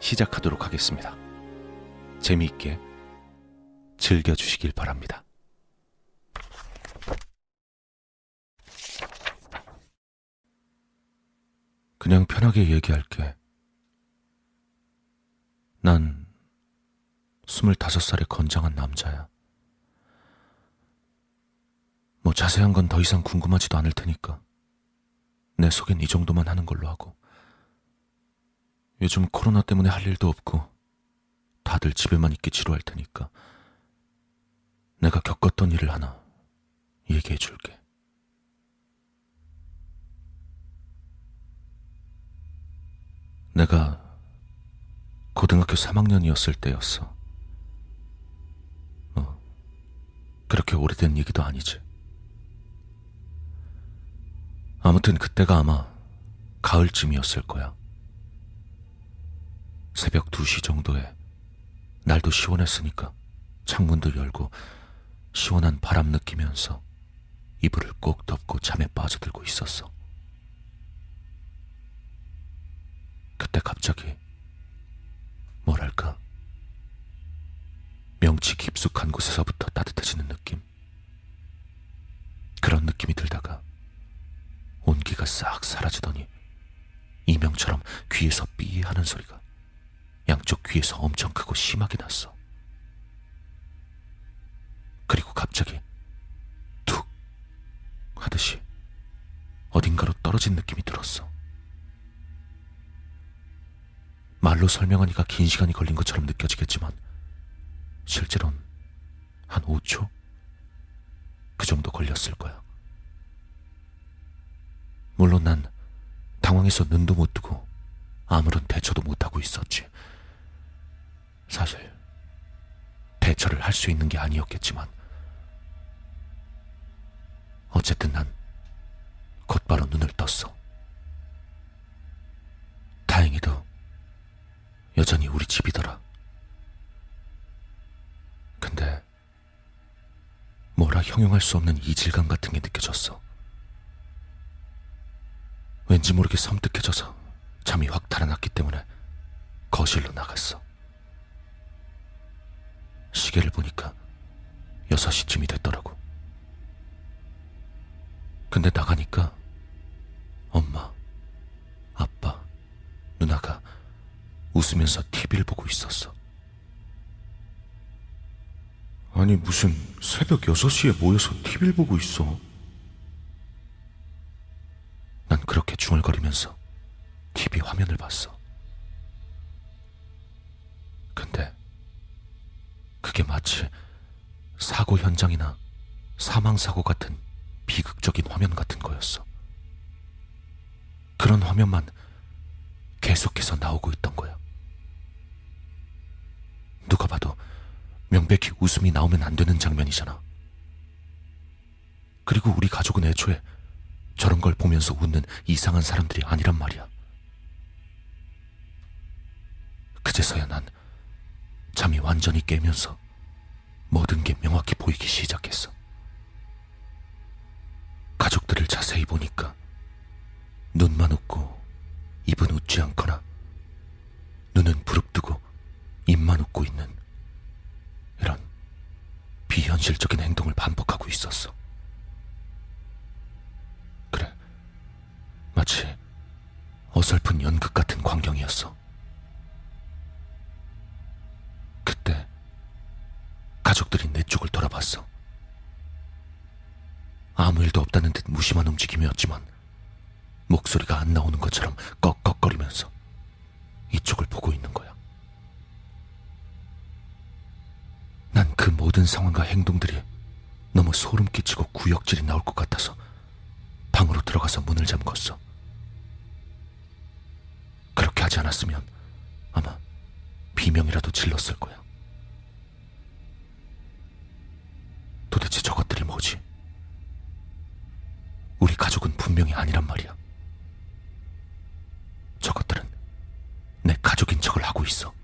시작하도록 하겠습니다. 재미있게 즐겨주시길 바랍니다. 그냥 편하게 얘기할게. 난 스물다섯 살의 건장한 남자야. 뭐 자세한 건 더 이상 궁금하지도 않을 테니까. 내 속엔 이 정도만 하는 걸로 하고. 요즘 코로나 때문에 할 일도 없고 다들 집에만 있게 지루할 테니까 내가 겪었던 일을 하나 얘기해 줄게. 내가 고등학교 3학년이었을 때였어. 뭐, 그렇게 오래된 얘기도 아니지. 아무튼 그때가 아마 가을쯤이었을 거야. 새벽 2시 정도에 날도 시원했으니까 창문들 열고 시원한 바람 느끼면서 이불을 꼭 덮고 잠에 빠져들고 있었어. 그때 갑자기 뭐랄까 명치 깊숙한 곳에서부터 따뜻해지는 느낌. 그런 느낌이 들다가 온기가 싹 사라지더니 이명처럼 귀에서 삐 하는 소리가 양쪽 귀에서 엄청 크고 심하게 났어. 그리고 갑자기 툭 하듯이 어딘가로 떨어진 느낌이 들었어. 말로 설명하니까 긴 시간이 걸린 것처럼 느껴지겠지만 실제로는 한 5초? 그 정도 걸렸을 거야. 물론 난 당황해서 눈도 못 뜨고 아무런 대처도 못하고 있었지. 사실 대처를 할 수 있는 게 아니었겠지만 어쨌든 난 곧바로 눈을 떴어. 다행히도 여전히 우리 집이더라. 근데 뭐라 형용할 수 없는 이질감 같은 게 느껴졌어. 왠지 모르게 섬뜩해져서 잠이 확 달아났기 때문에 거실로 나갔어. 시계를 보니까 6시쯤이 됐더라고. 근데 나가니까 엄마, 아빠, 누나가 웃으면서 TV를 보고 있었어. 아니, 무슨 새벽 6시에 모여서 TV를 보고 있어. 난 그렇게 중얼거리면서 TV 화면을 봤어. 근데 그게 마치 사고 현장이나 사망사고 같은 비극적인 화면 같은 거였어. 그런 화면만 계속해서 나오고 있던 거야. 누가 봐도 명백히 웃음이 나오면 안 되는 장면이잖아. 그리고 우리 가족은 애초에 저런 걸 보면서 웃는 이상한 사람들이 아니란 말이야. 그제서야 난 잠이 완전히 깨면서 모든 게 명확히 보이기 시작했어. 가족들을 자세히 보니까 눈만 웃고 입은 웃지 않거나 눈은 부릅뜨고 입만 웃고 있는 이런 비현실적인 행동을 반복하고 있었어. 그래, 마치 어설픈 연극 같은 광경이었어. 가족들이 내 쪽을 돌아봤어. 아무 일도 없다는 듯 무심한 움직임이었지만 목소리가 안 나오는 것처럼 꺽꺽거리면서 이쪽을 보고 있는 거야. 난 그 모든 상황과 행동들이 너무 소름 끼치고 구역질이 나올 것 같아서 방으로 들어가서 문을 잠궜어. 그렇게 하지 않았으면 아마 비명이라도 질렀을 거야. 도대체 저것들이 뭐지? 우리 가족은 분명히 아니란 말이야. 저것들은 내 가족인 척을 하고 있어.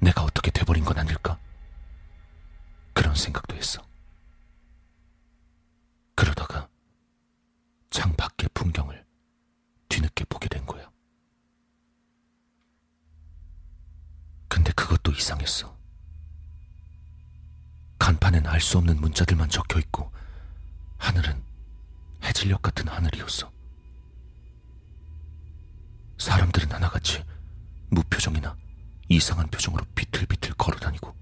내가 어떻게 돼버린 건 아닐까? 그런 생각도 했어. 그러다가 창 밖의 풍경을 뒤늦게 보게 된 거야. 근데 그것도 이상했어. 간판엔 알 수 없는 문자들만 적혀 있고 하늘은 해질녘 같은 하늘이었어. 사람들은 하나같이 무표정이나 이상한 표정으로 비틀비틀 걸어다니고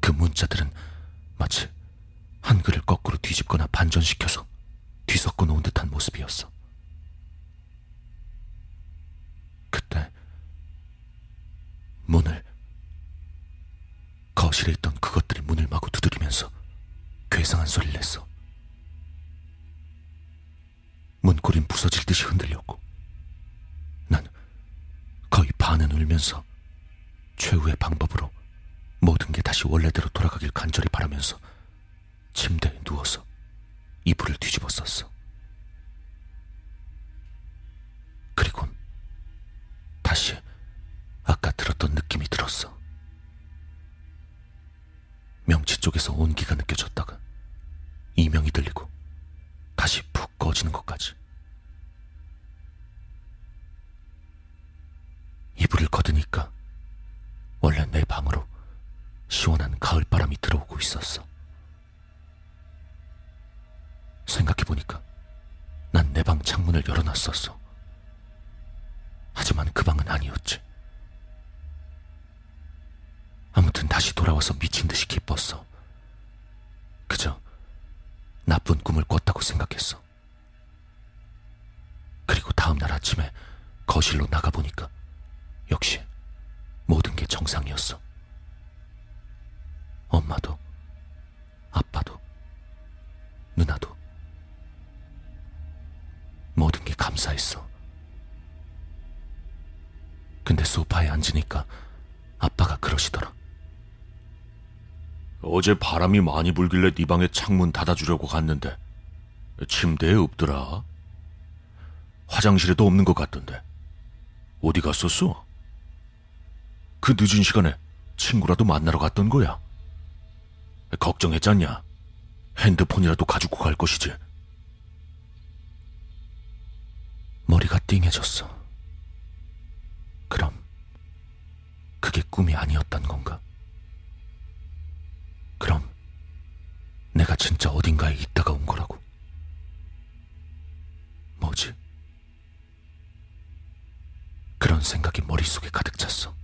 그 문자들은 마치 한글을 거꾸로 뒤집거나 반전시켜서 뒤섞어 놓은 듯한 모습이었어. 거실에 있던 그것들이 문을 마구 두드리면서 괴상한 소리를 냈어. 문고린 부서질 듯이 흔들렸고 난 거의 반은 울면서 최후의 방법으로 모든 게 다시 원래대로 돌아가길 간절히 바라면서 침대에 누워서 이불을 뒤집어 썼어. 그리곤 다시 아까 들었던 느낌이 들었어. 명치 쪽에서 온기가 느껴졌다가 이명이 들리고 다시 푹 꺼지는 것까지. 이불을 걷으니까 원래 내 방으로 시원한 가을바람이 들어오고 있었어. 생각해보니까 난 내 방 창문을 열어놨었어. 하지만 그 방은 아니었지. 돌아와서 미친 듯이 기뻤어. 그저 나쁜 꿈을 꿨다고 생각했어. 그리고 다음날 아침에 거실로 나가보니까 역시 모든 게 정상이었어. 엄마도, 아빠도, 누나도. 모든 게 감사했어. 근데 소파에 앉으니까 아빠가 그러시더라. 어제 바람이 많이 불길래 네 방에 창문 닫아주려고 갔는데 침대에 없더라. 화장실에도 없는 것 같던데. 어디 갔었어? 그 늦은 시간에 친구라도 만나러 갔던 거야. 걱정했잖냐? 핸드폰이라도 가지고 갈 것이지. 머리가 띵해졌어. 그럼 그게 꿈이 아니었던 건가? 생각이 머릿속에 가득 찼어.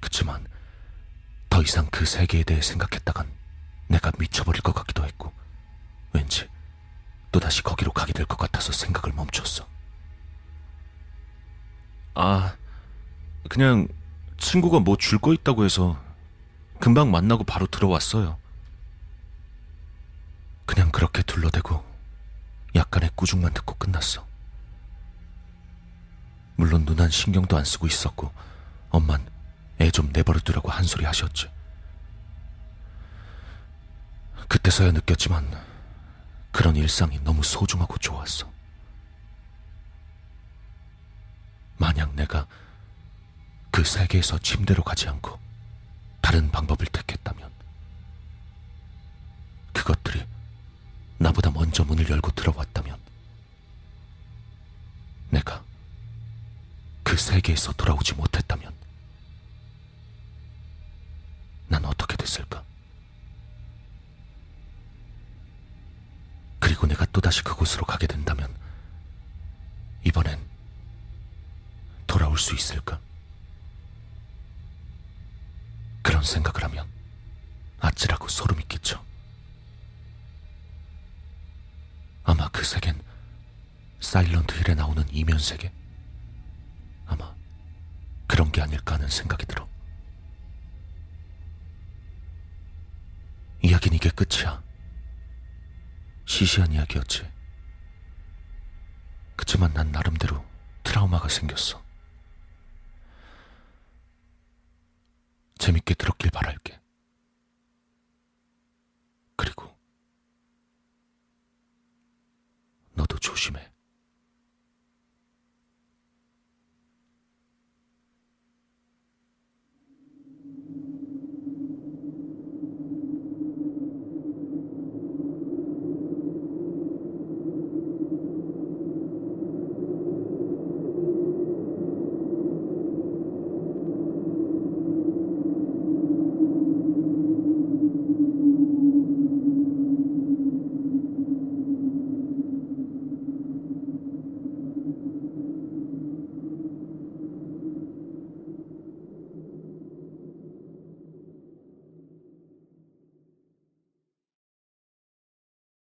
그치만 더 이상 그 세계에 대해 생각했다간 내가 미쳐버릴 것 같기도 했고 왠지 또다시 거기로 가게 될 것 같아서 생각을 멈췄어. 아, 그냥 친구가 뭐 줄 거 있다고 해서 금방 만나고 바로 들어왔어요. 그냥 그렇게 둘러대고 약간의 꾸중만 듣고 끝났어. 물론 누난 신경도 안 쓰고 있었고 엄만 애 좀 내버려 두라고 한 소리 하셨지. 그때서야 느꼈지만 그런 일상이 너무 소중하고 좋았어. 만약 내가 그 세계에서 침대로 가지 않고 다른 방법을 택했다면 그것들이 나보다 먼저 문을 열고 들어왔다면 그 세계에서 돌아오지 못했다면 난 어떻게 됐을까? 그리고 내가 또다시 그곳으로 가게 된다면 이번엔 돌아올 수 있을까? 그런 생각을 하면 아찔하고 소름이 끼쳐. 아마 그 세계는 사일런트 힐에 나오는 이면 세계? 그런 게 아닐까 하는 생각이 들어. 이야기는 이게 끝이야. 시시한 이야기였지. 그치만 난 나름대로 트라우마가 생겼어. 재밌게 들었길 바랄게. 그리고 너도 조심해.